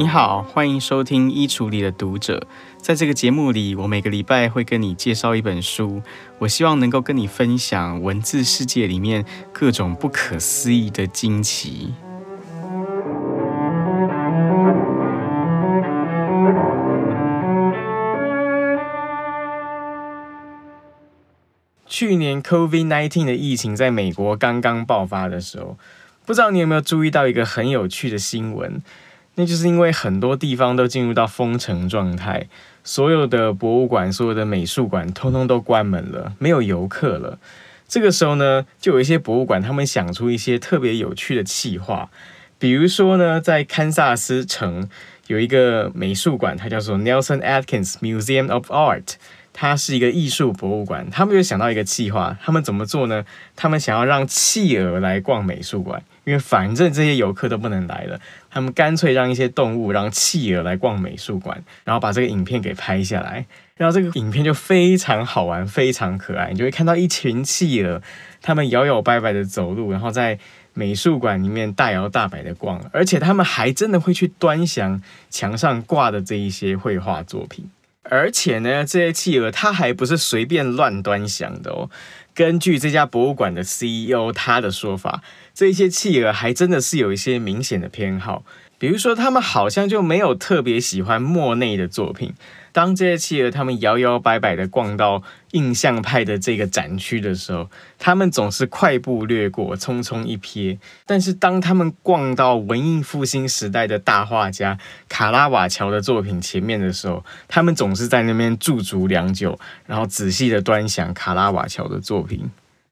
你好，欢迎收听《衣橱里的读者》。在这个节目里，我每个礼拜会跟你介绍一本书，我希望能够跟你分享文字世界里面各种不可思议的惊奇。去年 COVID-19 的疫情在美国刚刚爆发的时候，不知道你有没有注意到一个很有趣的新闻？那就是因为很多地方都进入到封城状态，所有的博物馆、所有的美术馆通通都关门了，没有游客了。这个时候呢，就有一些博物馆，他们想出一些特别有趣的企划，比如说呢，在堪萨斯城有一个美术馆，它叫做 Nelson Atkins Museum of Art。它是一个艺术博物馆，他们就想到一个计划，他们怎么做呢？他们想要让企鹅来逛美术馆，因为反正这些游客都不能来了，他们干脆让一些动物，让企鹅来逛美术馆，然后把这个影片给拍下来，然后这个影片就非常好玩，非常可爱，你就会看到一群企鹅，他们摇摇摆摆的走路，然后在美术馆里面大摇大摆的逛，而且他们还真的会去端详墙上挂的这一些绘画作品。而且呢，这些企鹅它还不是随便乱端详的哦。根据这家博物馆的 CEO 他的说法，这些企鹅还真的是有一些明显的偏好。比如说，他们好像就没有特别喜欢莫内的作品。当这些企鹅他们摇摇摆摆的逛到印象派的这个展区的时候，他们总是快步掠过，匆匆一瞥。但是当他们逛到文艺复兴时代的大画家卡拉瓦乔的作品前面的时候，他们总是在那边驻足良久，然后仔细的端详卡拉瓦乔的作品。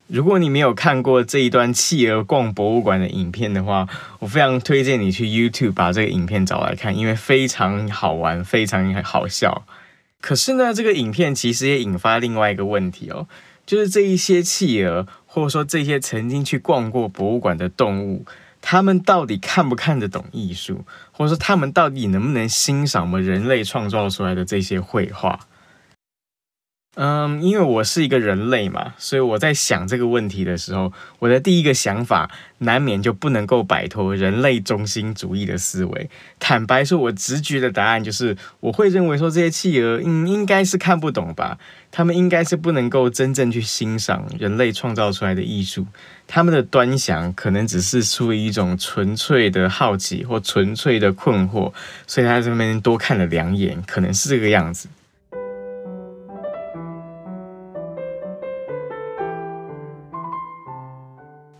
如果你没有看过这一段企鹅逛博物馆的影片的话，我非常推荐你去 YouTube 把这个影片找来看，因为非常好玩，非常好笑。可是呢，这个影片其实也引发另外一个问题哦，就是这一些企鹅，或者说这些曾经去逛过博物馆的动物，他们到底看不看得懂艺术，或者说他们到底能不能欣赏我们人类创造出来的这些绘画？嗯，因为我是一个人类嘛，所以我在想这个问题的时候，我的第一个想法难免就不能够摆脱人类中心主义的思维。坦白说，我直觉的答案就是，我会认为说这些企鹅，嗯，应该是看不懂吧？他们应该是不能够真正去欣赏人类创造出来的艺术，他们的端详可能只是出于一种纯粹的好奇或纯粹的困惑，所以他在这边多看了两眼，可能是这个样子。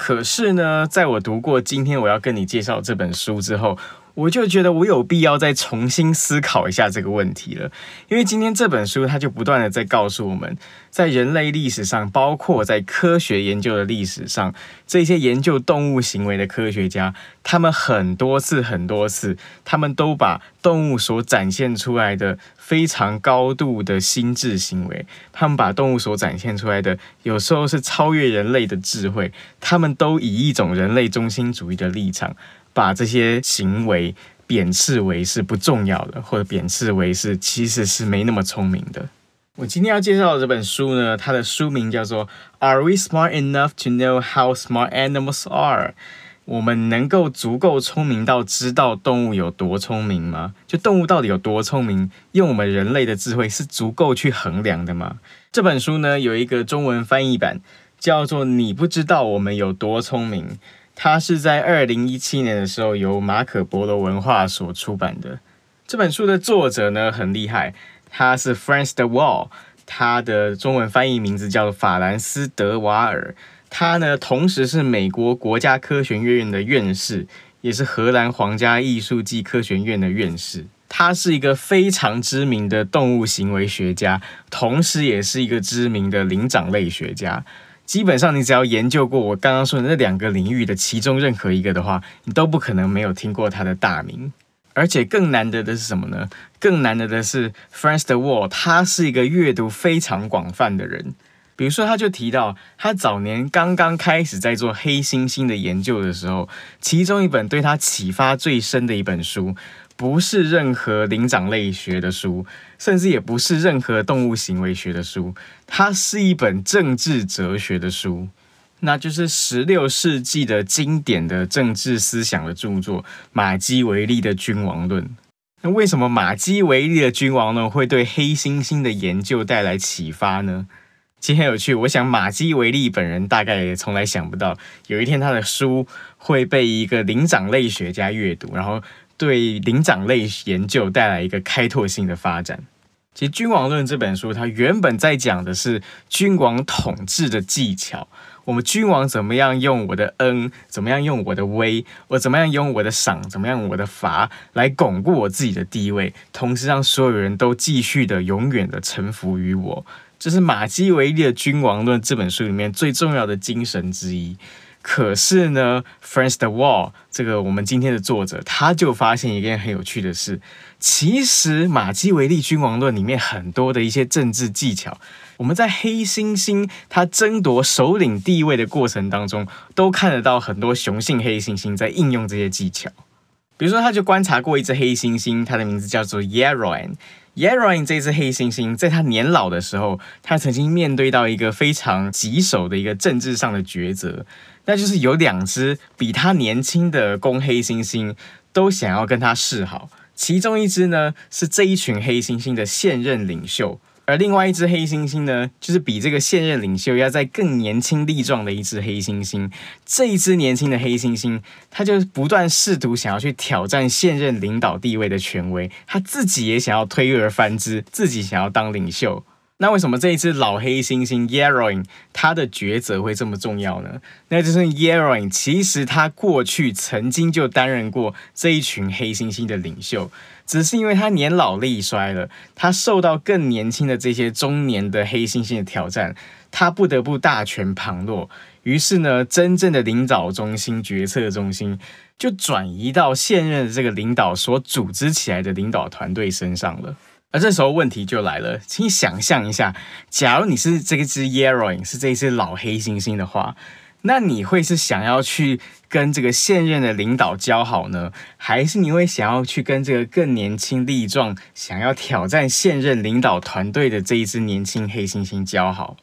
可是呢，在我读过今天我要跟你介绍这本书之后，我就觉得我有必要再重新思考一下这个问题了，因为今天这本书它就不断的在告诉我们，在人类历史上，包括在科学研究的历史上，这些研究动物行为的科学家，他们很多次很多次，他们都把动物所展现出来的非常高度的心智行为，他们把动物所展现出来的有时候是超越人类的智慧，他们都以一种人类中心主义的立场。把这些行为贬斥为是不重要的，或者贬斥为是其实是没那么聪明的。我今天要介绍的这本书呢，它的书名叫做《Are We Smart Enough to Know How Smart Animals Are》？我们能够足够聪明到知道动物有多聪明吗？就动物到底有多聪明？用我们人类的智慧是足够去衡量的吗？这本书呢，有一个中文翻译版，叫做《你不知道我们有多聪明》。它是在二零一七年的时候由马可波罗文化所出版的。这本书的作者呢，很厉害，他是 Frans de Waal，他的中文翻译名字叫法兰斯德瓦尔。他呢，同时是美国国家科学院的院士，也是荷兰皇家艺术暨科学院的院士。他是一个非常知名的动物行为学家，同时也是一个知名的灵长类学家。基本上，你只要研究过我刚刚说的那两个领域的其中任何一个的话，你都不可能没有听过他的大名。而且更难得的是什么呢？更难得的是，Frans de Waal，他是一个阅读非常广泛的人。比如说，他就提到，他早年刚刚开始在做黑猩猩的研究的时候，其中一本对他启发最深的一本书。不是任何灵长类学的书，甚至也不是任何动物行为学的书，它是一本政治哲学的书，那就是十六世纪的经典的政治思想的著作——马基维利的《君王论》。那为什么马基维利的君王论会对黑猩猩的研究带来启发呢？其实很有趣，我想马基维利本人大概也从来想不到，有一天他的书会被一个灵长类学家阅读，然后对灵长类研究带来一个开拓性的发展。其实《君王论》这本书，它原本在讲的是君王统治的技巧。我们君王怎么样用我的恩，怎么样用我的威，我怎么样用我的赏，怎么样我的罚来巩固我自己的地位，同时让所有人都继续的永远的臣服于我。这是马基维利的《君王论》这本书里面最重要的精神之一。可是呢，Franz de Waal 这个我们今天的作者，他就发现一件很有趣的事。其实马基维利《君王论》里面很多的一些政治技巧，我们在黑猩猩他争夺首领地位的过程当中，都看得到很多雄性黑猩猩在应用这些技巧。比如说，他就观察过一只黑猩猩，它的名字叫做 Yaroin。Yaroin 这只黑猩猩，在他年老的时候，他曾经面对到一个非常棘手的一个政治上的抉择，那就是有两只比他年轻的公黑猩猩都想要跟他示好，其中一只呢是这一群黑猩猩的现任领袖。而另外一只黑猩猩呢，就是比这个现任领袖要在更年轻力壮的一只黑猩猩。这一只年轻的黑猩猩，他就不断试图想要去挑战现任领导地位的权威，他自己也想要推而翻之，自己想要当领袖。那为什么这一只老黑猩猩 Yaroin 他的抉择会这么重要呢？那就是 Yaroin 其实他过去曾经就担任过这一群黑猩猩的领袖。只是因为他年老力衰了，他受到更年轻的这些中年的黑猩猩的挑战，他不得不大权旁落。于是呢，真正的领导中心、决策中心就转移到现任的这个领导所组织起来的领导团队身上了。而这时候问题就来了，请你想象一下，假如你是这一只 yellowing，是这一只老黑猩猩的话。那你会是想要去跟这个现任的领导交好呢，还是你会想要去跟这个更年轻力壮、想要挑战现任领导团队的这一只年轻黑猩猩交好？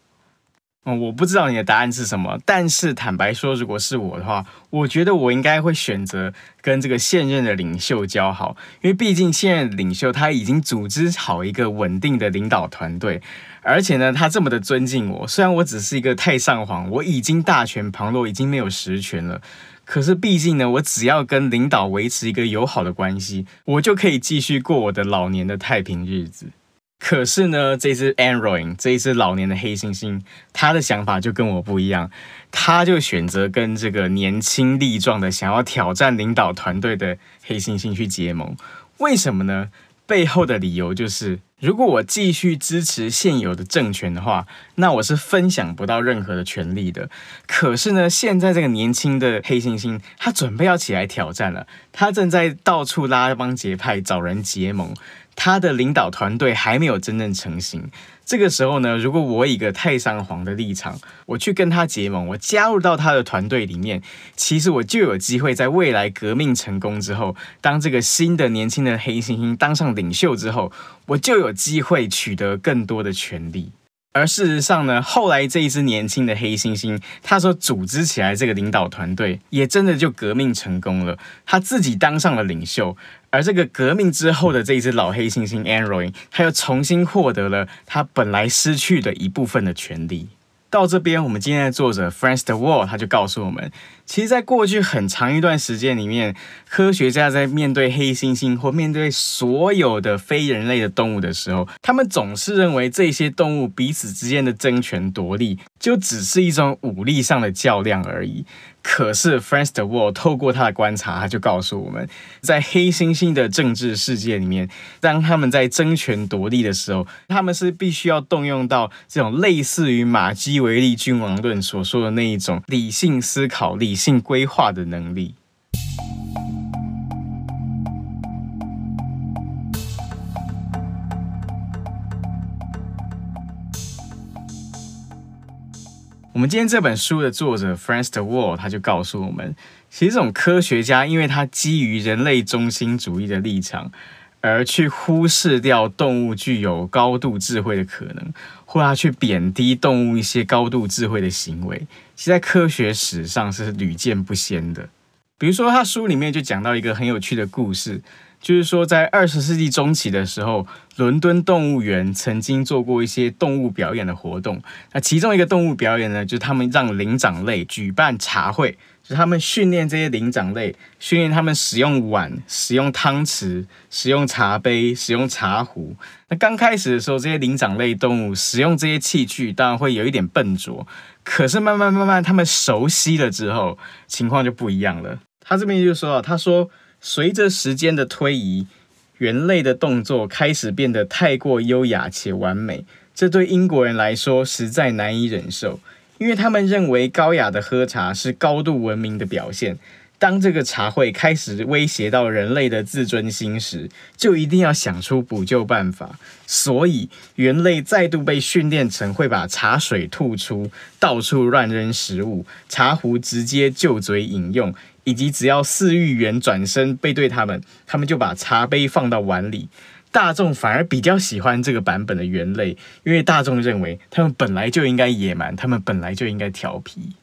嗯，我不知道你的答案是什么，但是坦白说，如果是我的话，我觉得我应该会选择跟这个现任的领袖交好，因为毕竟现任领袖他已经组织好一个稳定的领导团队，而且呢，他这么的尊敬我，虽然我只是一个太上皇，我已经大权旁落，已经没有实权了，可是毕竟呢，我只要跟领导维持一个友好的关系，我就可以继续过我的老年的太平日子。可是呢，这只 Yaroin 这一只老年的黑猩猩，他的想法就跟我不一样，他就选择跟这个年轻力壮的、想要挑战领导团队的黑猩猩去结盟。为什么呢？背后的理由就是，如果我继续支持现有的政权的话，那我是分享不到任何的权利的。可是呢，现在这个年轻的黑猩猩，他准备要起来挑战了，他正在到处拉帮结派，找人结盟。他的领导团队还没有真正成型，这个时候呢，如果我以一个太上皇的立场，我去跟他结盟，我加入到他的团队里面，其实我就有机会在未来革命成功之后，当这个新的年轻的黑猩猩当上领袖之后，我就有机会取得更多的权利。而事实上呢，后来这一只年轻的黑猩猩，他说组织起来这个领导团队，也真的就革命成功了，他自己当上了领袖。而这个革命之后的这一只老黑猩猩 Anroin，他又重新获得了他本来失去的一部分的权利。到这边，我们今天的作者 Franz de Wall 他就告诉我们，其实，在过去很长一段时间里面，科学家在面对黑猩猩或面对所有的非人类的动物的时候，他们总是认为这些动物彼此之间的争权夺利，就只是一种武力上的较量而已。可是，Frans de Wall 透过他的观察，他就告诉我们，在黑猩猩的政治世界里面，当他们在争权夺利的时候，他们是必须要动用到这种类似于马基维利君王论所说的那一种理性思考、理性规划的能力。我们今天这本书的作者 Franz de Waal 他就告诉我们，其实这种科学家，因为他基于人类中心主义的立场，而去忽视掉动物具有高度智慧的可能，或他去贬低动物一些高度智慧的行为，其实在科学史上是屡见不鲜的。比如说，他书里面就讲到一个很有趣的故事。就是说，在二十世纪中期的时候，伦敦动物园曾经做过一些动物表演的活动。那其中一个动物表演呢，就是他们让灵长类举办茶会，就是他们训练这些灵长类，训练他们使用碗、使用汤匙、使用茶杯、使用茶壶。那刚开始的时候，这些灵长类动物使用这些器具，当然会有一点笨拙。可是慢慢慢慢，他们熟悉了之后，情况就不一样了。他这边就说啊，他说。随着时间的推移，猿类的动作开始变得太过优雅且完美，这对英国人来说实在难以忍受，因为他们认为高雅的喝茶是高度文明的表现。当这个茶会开始威胁到人类的自尊心时，就一定要想出补救办法。所以，猿类再度被训练成会把茶水吐出，到处乱扔食物，茶壶直接就嘴饮用。以及只要饲育员转身背对他们，他们就把茶杯放到碗里。大众反而比较喜欢这个版本的猿类，因为大众认为他们本来就应该野蛮，他们本来就应该调皮。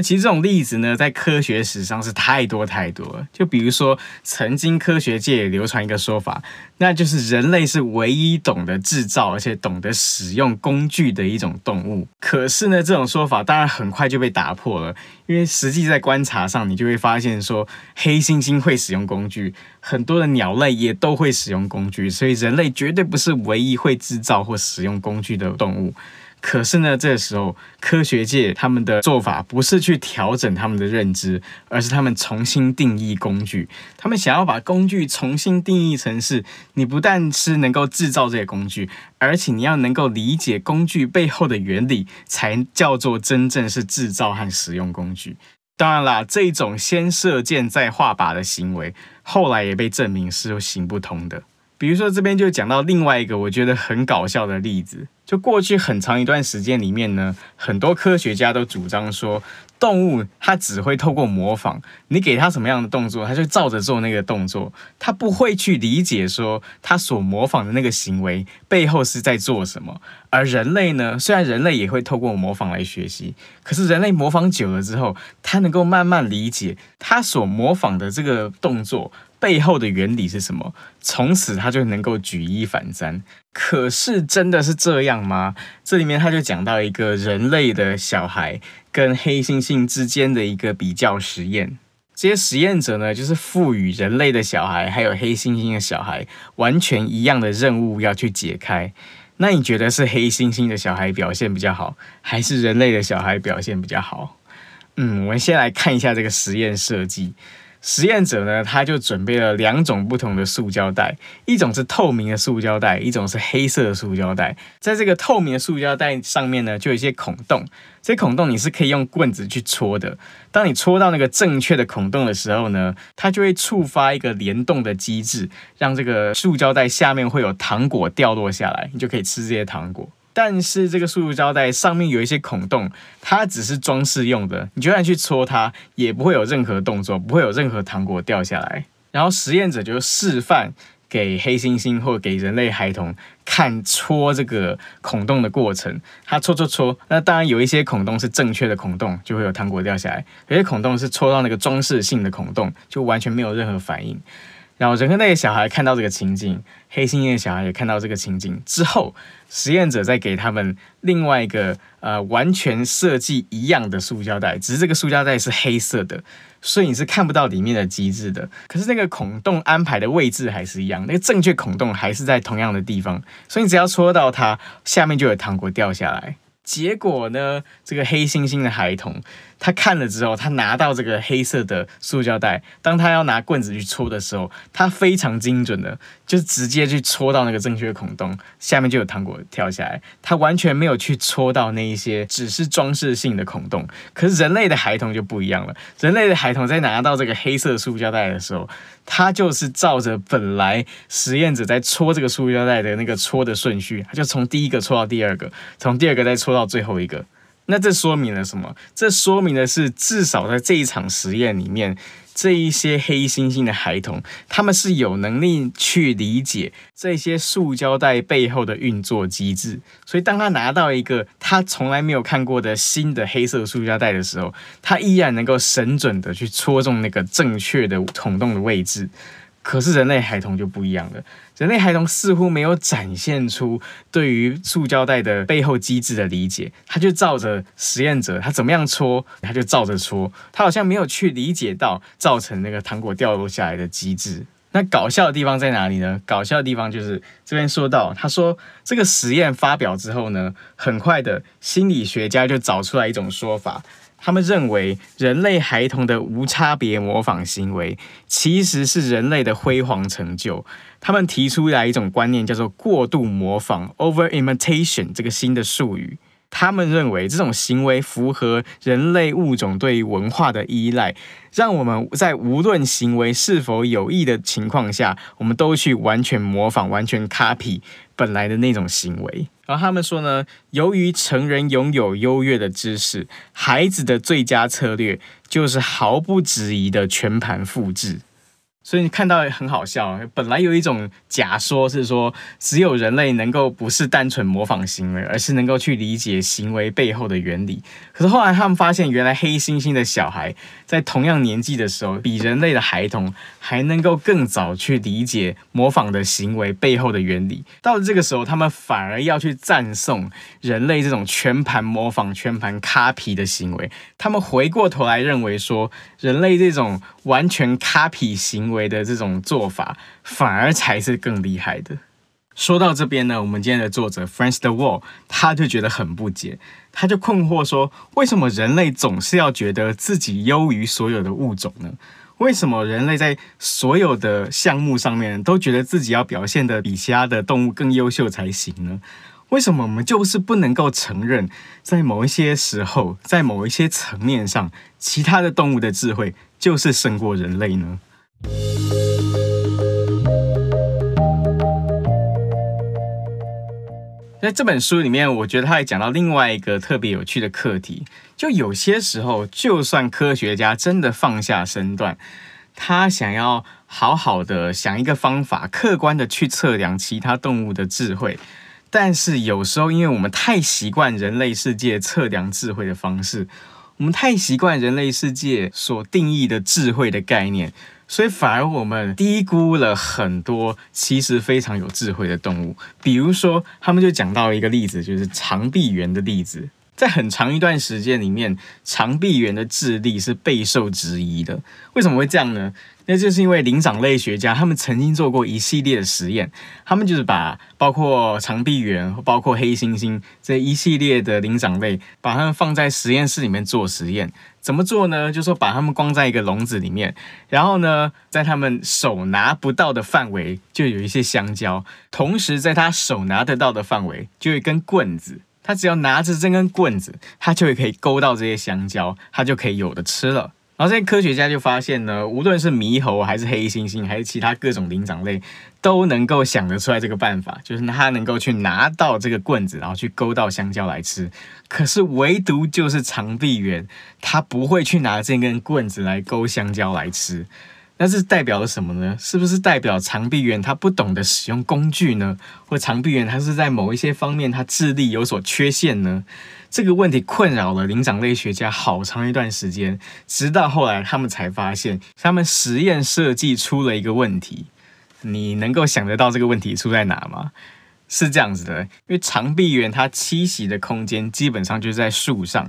其实这种例子呢，在科学史上是太多太多了。就比如说，曾经科学界也流传一个说法，那就是人类是唯一懂得制造而且懂得使用工具的一种动物。可是呢，这种说法当然很快就被打破了，因为实际在观察上，你就会发现说，黑猩猩会使用工具，很多的鸟类也都会使用工具，所以人类绝对不是唯一会制造或使用工具的动物。可是呢，这时候科学界他们的做法不是去调整他们的认知，而是他们重新定义工具。他们想要把工具重新定义成是，你不但是能够制造这些工具，而且你要能够理解工具背后的原理，才叫做真正是制造和使用工具。当然啦，这种先射箭再画靶的行为，后来也被证明是行不通的。比如说，这边就讲到另外一个我觉得很搞笑的例子。就过去很长一段时间里面呢，很多科学家都主张说，动物它只会透过模仿，你给它什么样的动作，它就照着做那个动作，它不会去理解说它所模仿的那个行为背后是在做什么。而人类呢，虽然人类也会透过模仿来学习，可是人类模仿久了之后，它能够慢慢理解它所模仿的这个动作。背后的原理是什么？从此他就能够举一反三。可是真的是这样吗？这里面他就讲到一个人类的小孩跟黑猩猩之间的一个比较实验。这些实验者呢，就是赋予人类的小孩还有黑猩猩的小孩完全一样的任务要去解开。那你觉得是黑猩猩的小孩表现比较好，还是人类的小孩表现比较好？嗯，我们先来看一下这个实验设计。实验者呢，他就准备了两种不同的塑胶袋，一种是透明的塑胶袋，一种是黑色的塑胶袋。在这个透明的塑胶袋上面呢，就有一些孔洞，这些孔洞你是可以用棍子去戳的。当你戳到那个正确的孔洞的时候呢，它就会触发一个联动的机制，让这个塑胶袋下面会有糖果掉落下来，你就可以吃这些糖果。但是这个塑胶袋上面有一些孔洞，它只是装饰用的，你就算去戳它，也不会有任何动作，不会有任何糖果掉下来。然后实验者就示范给黑猩猩或给人类孩童看戳这个孔洞的过程，他戳戳戳，那当然有一些孔洞是正确的孔洞，就会有糖果掉下来；有些孔洞是戳到那个装饰性的孔洞，就完全没有任何反应。然后人类的小孩看到这个情景，黑猩猩的小孩也看到这个情景之后，实验者再给他们另外一个呃完全设计一样的塑胶袋，只是这个塑胶袋是黑色的，所以你是看不到里面的机制的。可是那个孔洞安排的位置还是一样，那个正确孔洞还是在同样的地方，所以你只要戳到它，下面就有糖果掉下来。结果呢，这个黑猩猩的孩童。他看了之后，他拿到这个黑色的塑胶袋，当他要拿棍子去戳的时候，他非常精准的，就直接去戳到那个正确孔洞，下面就有糖果跳下来。他完全没有去戳到那一些只是装饰性的孔洞。可是人类的孩童就不一样了，人类的孩童在拿到这个黑色塑胶袋的时候，他就是照着本来实验者在戳这个塑胶袋的那个戳的顺序，他就从第一个戳到第二个，从第二个再戳到最后一个。那这说明了什么？这说明的是，至少在这一场实验里面，这一些黑猩猩的孩童，他们是有能力去理解这些塑胶袋背后的运作机制。所以，当他拿到一个他从来没有看过的新的黑色塑胶袋的时候，他依然能够神准的去戳中那个正确的孔洞的位置。可是人类孩童就不一样了，人类孩童似乎没有展现出对于塑胶袋的背后机制的理解，他就照着实验者他怎么样戳，他就照着戳，他好像没有去理解到造成那个糖果掉落下来的机制。那搞笑的地方在哪里呢？搞笑的地方就是这边说到，他说这个实验发表之后呢，很快的心理学家就找出来一种说法。他们认为，人类孩童的无差别模仿行为其实是人类的辉煌成就。他们提出来一种观念，叫做过度模仿 （over imitation） 这个新的术语。他们认为这种行为符合人类物种对于文化的依赖，让我们在无论行为是否有益的情况下，我们都去完全模仿、完全 copy 本来的那种行为。然后他们说呢，由于成人拥有优越的知识，孩子的最佳策略就是毫不质疑的全盘复制。所以你看到很好笑，本来有一种假说是说，只有人类能够不是单纯模仿行为，而是能够去理解行为背后的原理。可是后来他们发现，原来黑猩猩的小孩在同样年纪的时候，比人类的孩童还能够更早去理解模仿的行为背后的原理。到了这个时候，他们反而要去赞颂人类这种全盘模仿、全盘 copy 的行为。他们回过头来认为说，人类这种完全 copy 行为的这种做法，反而才是更厉害的。说到这边呢，我们今天的作者 Franz de Waal 他就觉得很不解，他就困惑说：为什么人类总是要觉得自己优于所有的物种呢？为什么人类在所有的项目上面都觉得自己要表现得比其他的动物更优秀才行呢？为什么我们就是不能够承认，在某一些时候，在某一些层面上，其他的动物的智慧就是胜过人类呢？在这本书里面，我觉得他还讲到另外一个特别有趣的课题，就有些时候，就算科学家真的放下身段，他想要好好的想一个方法，客观的去测量其他动物的智慧，但是有时候，因为我们太习惯人类世界测量智慧的方式，我们太习惯人类世界所定义的智慧的概念。所以反而我们低估了很多其实非常有智慧的动物，比如说他们就讲到一个例子，就是长臂猿的例子。在很长一段时间里面，长臂猿的智力是备受质疑的。为什么会这样呢？那就是因为灵长类学家他们曾经做过一系列的实验，他们就是把包括长臂猿、包括黑猩猩这一系列的灵长类，把它们放在实验室里面做实验。怎么做呢？就说把它们关在一个笼子里面，然后呢，在他们手拿不到的范围就有一些香蕉，同时在他手拿得到的范围就有一根棍子。他只要拿着这根棍子，他就可以勾到这些香蕉，他就可以有的吃了。然后这些科学家就发现呢，无论是猕猴还是黑猩猩，还是其他各种灵长类，都能够想得出来这个办法，就是他能够去拿到这个棍子，然后去勾到香蕉来吃。可是唯独就是长臂猿，他不会去拿这根棍子来勾香蕉来吃。那是代表了什么呢？是不是代表长臂猿它不懂得使用工具呢？或长臂猿它是在某一些方面它智力有所缺陷呢？这个问题困扰了灵长类学家好长一段时间，直到后来他们才发现，他们实验设计出了一个问题。你能够想得到这个问题出在哪吗？是这样子的，因为长臂猿它栖息的空间基本上就是在树上，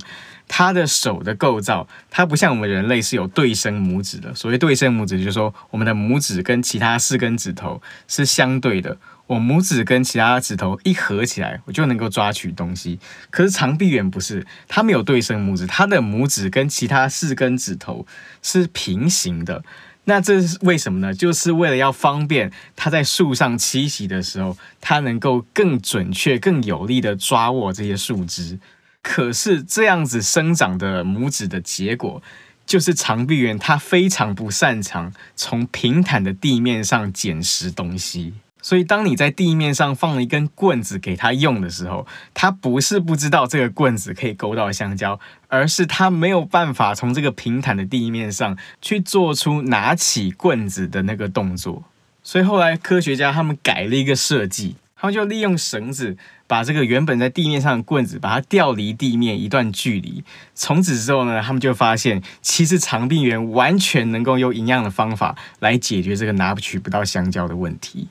它的手的构造，它不像我们人类是有对生拇指的。所谓对生拇指，就是说我们的拇指跟其他四根指头是相对的，我拇指跟其他指头一合起来，我就能够抓取东西。可是长臂猿不是，它没有对生拇指，它的拇指跟其他四根指头是平行的。那这是为什么呢？就是为了要方便它在树上栖息的时候，它能够更准确、更有力的抓握这些树枝。可是这样子生长的拇指的结果，就是长臂猿它非常不擅长从平坦的地面上捡拾东西。所以，当你在地面上放了一根棍子给它用的时候，它不是不知道这个棍子可以勾到香蕉，而是它没有办法从这个平坦的地面上去做出拿起棍子的那个动作。所以后来科学家他们改了一个设计。他们就利用绳子把这个原本在地面上的棍子，把它吊离地面一段距离。从此之后呢，他们就发现，其实长臂猿完全能够用一样的方法来解决这个拿不取不到香蕉的问题。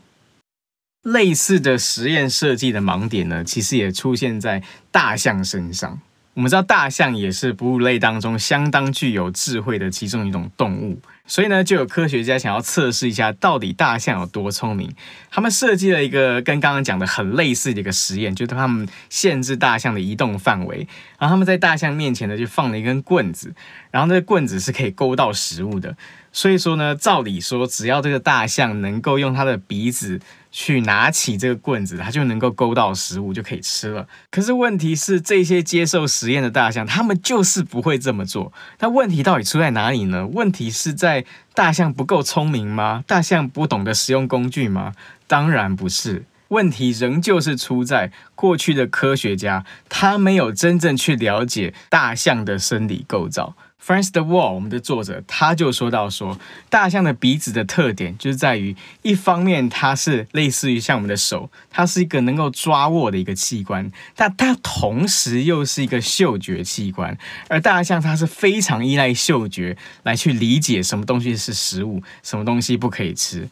类似的实验设计的盲点呢，其实也出现在大象身上。我们知道大象也是哺乳类当中相当具有智慧的其中一种动物，所以呢，就有科学家想要测试一下到底大象有多聪明。他们设计了一个跟刚刚讲的很类似的一个实验，就是他们限制大象的移动范围，然后他们在大象面前呢就放了一根棍子，然后那个棍子是可以勾到食物的。所以说呢，照理说，只要这个大象能够用它的鼻子去拿起这个棍子，它就能够勾到食物，就可以吃了。可是问题是，这些接受实验的大象，他们就是不会这么做。那问题到底出在哪里呢？问题是在大象不够聪明吗？大象不懂得使用工具吗？当然不是。问题仍旧是出在过去的科学家，他没有真正去了解大象的生理构造。Franz de Wall 我们的作者他就说到说，大象的鼻子的特点就是在于，一方面它是类似于像我们的手，它是一个能够抓握的一个器官，但它同时又是一个嗅觉器官，而大象它是非常依赖嗅觉来去理解什么东西是食物，什么东西不可以吃。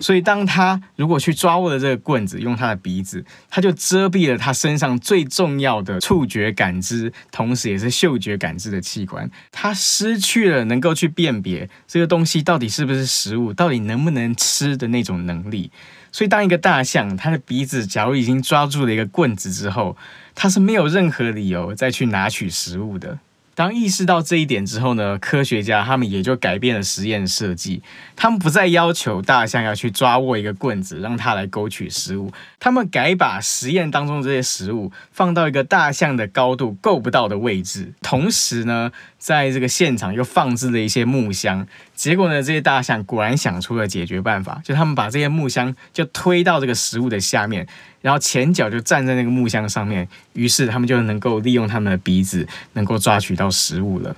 所以，当他如果去抓握的这个棍子，用他的鼻子，他就遮蔽了他身上最重要的触觉感知，同时也是嗅觉感知的器官。他失去了能够去辨别这个东西到底是不是食物，到底能不能吃的那种能力。所以，当一个大象，它的鼻子假如已经抓住了一个棍子之后，它是没有任何理由再去拿取食物的。当意识到这一点之后呢，科学家他们也就改变了实验设计。他们不再要求大象要去抓握一个棍子，让它来勾取食物。他们改把实验当中这些食物放到一个大象的高度够不到的位置，同时呢，在这个现场又放置了一些木箱。结果呢，这些大象果然想出了解决办法，就他们把这些木箱就推到这个食物的下面。然后前脚就站在那个木箱上面，于是他们就能够利用他们的鼻子，能够抓取到食物了。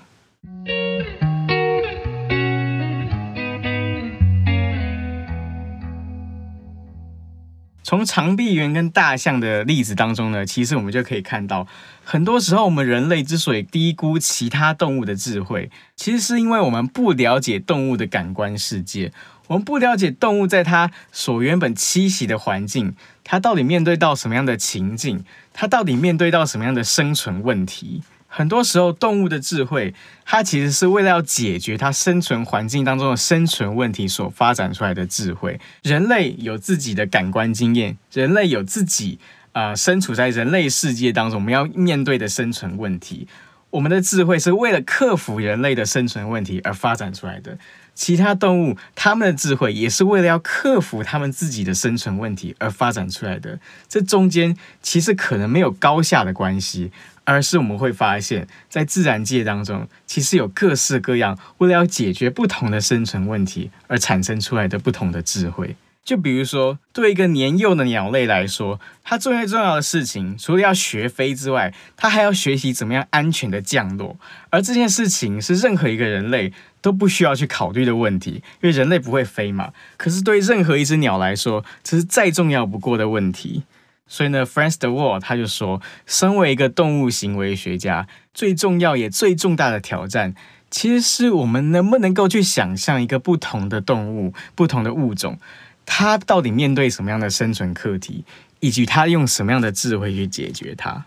从长臂猿跟大象的例子当中呢，其实我们就可以看到，很多时候我们人类之所以低估其他动物的智慧，其实是因为我们不了解动物的感官世界。我们不了解动物在它所原本栖息的环境，它到底面对到什么样的情境，它到底面对到什么样的生存问题。很多时候，动物的智慧，它其实是为了要解决它生存环境当中的生存问题所发展出来的智慧。人类有自己的感官经验，人类有自己、呃、身处在人类世界当中我们要面对的生存问题。我们的智慧是为了克服人类的生存问题而发展出来的。其他动物，他们的智慧也是为了要克服他们自己的生存问题而发展出来的。这中间其实可能没有高下的关系，而是我们会发现，在自然界当中，其实有各式各样为了要解决不同的生存问题而产生出来的不同的智慧。就比如说，对一个年幼的鸟类来说，它最最重要的事情，除了要学飞之外，它还要学习怎么样安全的降落。而这件事情是任何一个人类都不需要去考虑的问题，因为人类不会飞嘛。可是对任何一只鸟来说，这是再重要不过的问题。所以呢，Franz de Waal 他就说，身为一个动物行为学家，最重要也最重大的挑战，其实是我们能不能够去想象一个不同的动物、不同的物种。他到底面对什么样的生存课题，以及他用什么样的智慧去解决它？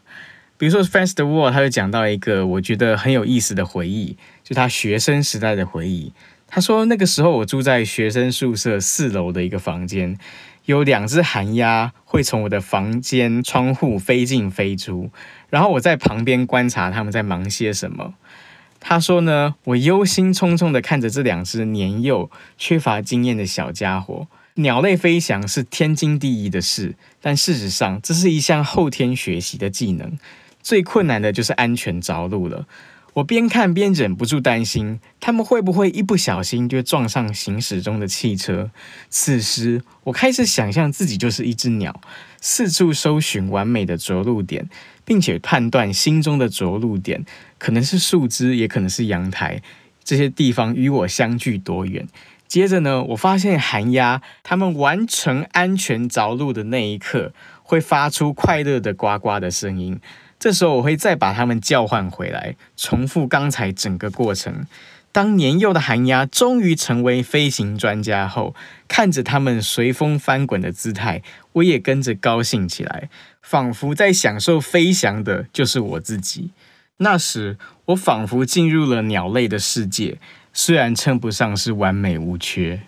比如说，Franz de Waal 他就讲到一个我觉得很有意思的回忆，就他学生时代的回忆。他说，那个时候我住在学生宿舍四楼的一个房间，有两只寒鸦会从我的房间窗户飞进飞出，然后我在旁边观察他们在忙些什么。他说呢，我忧心忡忡地看着这两只年幼、缺乏经验的小家伙。鸟类飞翔是天经地义的事，但事实上，这是一项后天学习的技能。最困难的就是安全着陆了。我边看边忍不住担心，他们会不会一不小心就撞上行驶中的汽车。此时，我开始想象自己就是一只鸟，四处搜寻完美的着陆点，并且判断心中的着陆点可能是树枝，也可能是阳台。这些地方与我相距多远？接着呢，我发现寒鸦它们完成安全着陆的那一刻，会发出快乐的呱呱的声音。这时候我会再把它们叫唤回来，重复刚才整个过程。当年幼的寒鸦终于成为飞行专家后，看着它们随风翻滚的姿态，我也跟着高兴起来，仿佛在享受飞翔的就是我自己。那时，我仿佛进入了鸟类的世界，虽然称不上是完美无缺。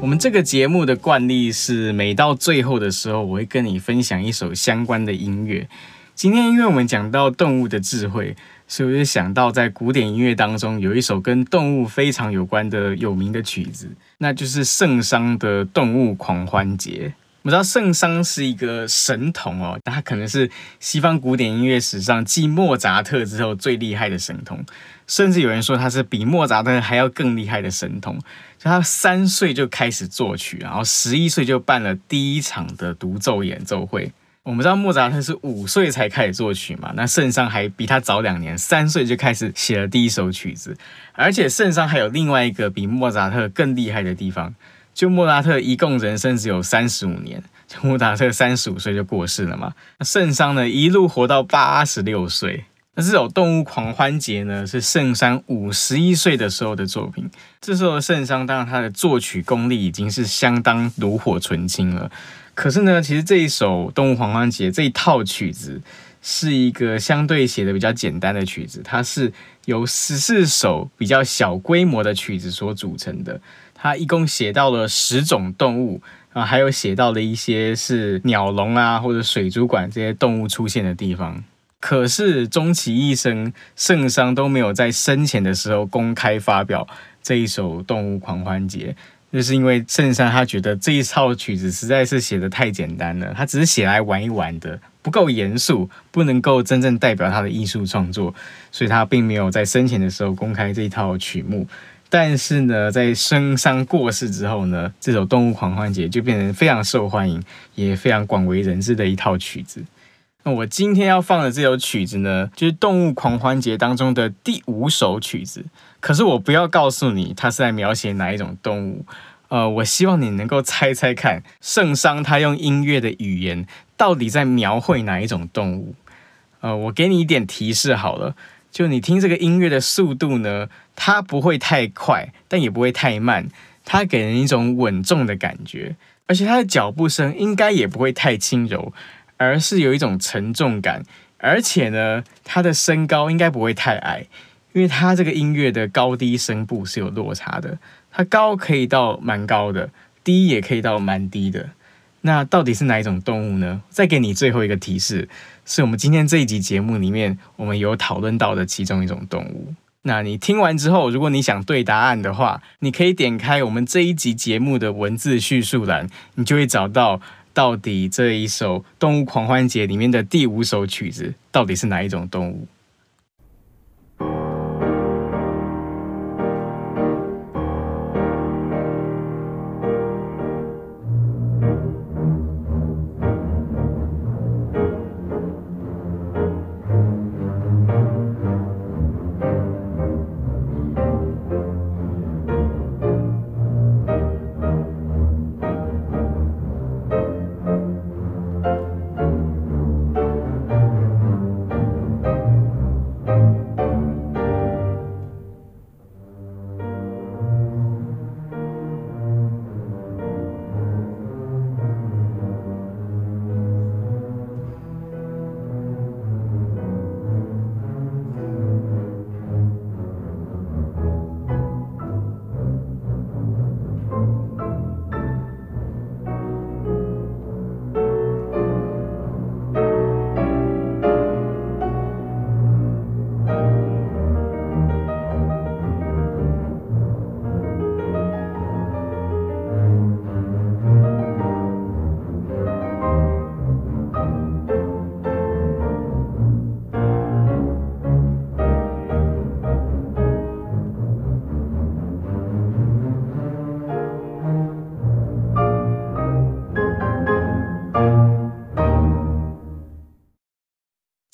我们这个节目的惯例是，每到最后的时候，我会跟你分享一首相关的音乐。今天因为我们讲到动物的智慧，所以我就想到在古典音乐当中有一首跟动物非常有关的有名的曲子，那就是圣桑的《动物狂欢节》。我知道圣桑是一个神童哦，他可能是西方古典音乐史上继莫扎特之后最厉害的神童，甚至有人说他是比莫扎特还要更厉害的神童。就他三岁就开始作曲，然后十一岁就办了第一场的独奏演奏会。我们知道莫扎特是五岁才开始作曲嘛，那圣桑还比他早两年，三岁就开始写了第一首曲子。而且圣桑还有另外一个比莫扎特更厉害的地方。就莫扎特一共人生只有三十五年，就莫扎特三十五岁就过世了嘛。那圣桑呢，一路活到八十六岁。那这首《动物狂欢节》呢，是圣桑五十一岁的时候的作品。这时候的圣桑，当然他的作曲功力已经是相当炉火纯青了。可是呢，其实这一首《动物狂欢节》这一套曲子，是一个相对写的比较简单的曲子，它是由十四首比较小规模的曲子所组成的。他一共写到了十种动物啊，还有写到了一些是鸟笼啊或者水族馆这些动物出现的地方。可是终其一生，圣桑都没有在生前的时候公开发表这一首《动物狂欢节》，就是因为圣桑他觉得这一套曲子实在是写得太简单了，他只是写来玩一玩的，不够严肃，不能够真正代表他的艺术创作，所以他并没有在生前的时候公开这一套曲目。但是呢，在圣桑过世之后呢，这首《动物狂欢节》就变成非常受欢迎，也非常广为人知的一套曲子。那我今天要放的这首曲子呢，就是《动物狂欢节》当中的第五首曲子。可是我不要告诉你它是在描写哪一种动物，呃，我希望你能够猜猜看，圣桑他用音乐的语言到底在描绘哪一种动物？呃，我给你一点提示好了。就你听这个音乐的速度呢，它不会太快，但也不会太慢，它给人一种稳重的感觉，而且它的脚步声应该也不会太轻柔，而是有一种沉重感，而且呢，它的身高应该不会太矮，因为它这个音乐的高低声部是有落差的，它高可以到蛮高的，低也可以到蛮低的。那到底是哪一种动物呢？再给你最后一个提示，是我们今天这一集节目里面我们有讨论到的其中一种动物。那你听完之后，如果你想对答案的话，你可以点开我们这一集节目的文字叙述栏，你就会找到到底这一首《动物狂欢节》里面的第五首曲子到底是哪一种动物。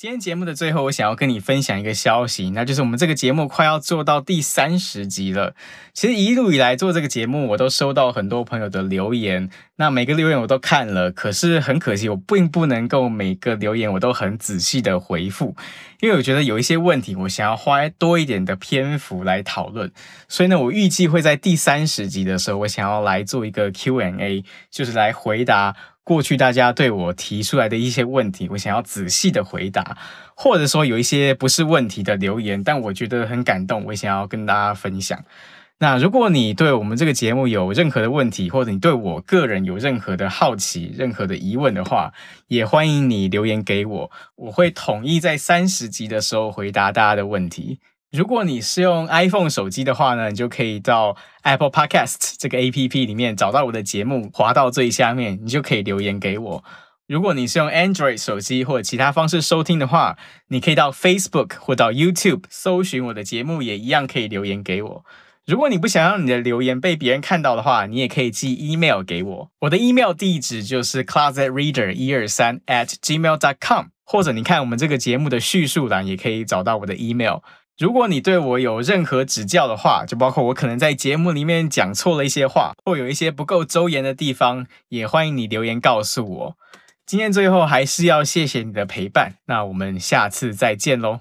今天节目的最后，我想要跟你分享一个消息，那就是我们这个节目快要做到第三十集了。其实一路以来做这个节目，我都收到很多朋友的留言，那每个留言我都看了，可是很可惜，我并不能够每个留言我都很仔细的回复，因为我觉得有一些问题，我想要花多一点的篇幅来讨论。所以呢，我预计会在第三十集的时候，我想要来做一个 Q&A，就是来回答。过去大家对我提出来的一些问题，我想要仔细的回答，或者说有一些不是问题的留言，但我觉得很感动，我想要跟大家分享。那如果你对我们这个节目有任何的问题，或者你对我个人有任何的好奇、任何的疑问的话，也欢迎你留言给我，我会统一在三十集的时候回答大家的问题。如果你是用 iPhone 手机的话呢，你就可以到 Apple Podcast 这个 APP 里面找到我的节目，滑到最下面，你就可以留言给我。如果你是用 Android 手机或者其他方式收听的话，你可以到 Facebook 或到 YouTube 搜寻我的节目，也一样可以留言给我。如果你不想让你的留言被别人看到的话，你也可以寄 email 给我，我的 email 地址就是 closetreader 一二三 at gmail.com，或者你看我们这个节目的叙述栏，也可以找到我的 email。如果你对我有任何指教的话，就包括我可能在节目里面讲错了一些话，或有一些不够周延的地方，也欢迎你留言告诉我。今天最后还是要谢谢你的陪伴，那我们下次再见喽。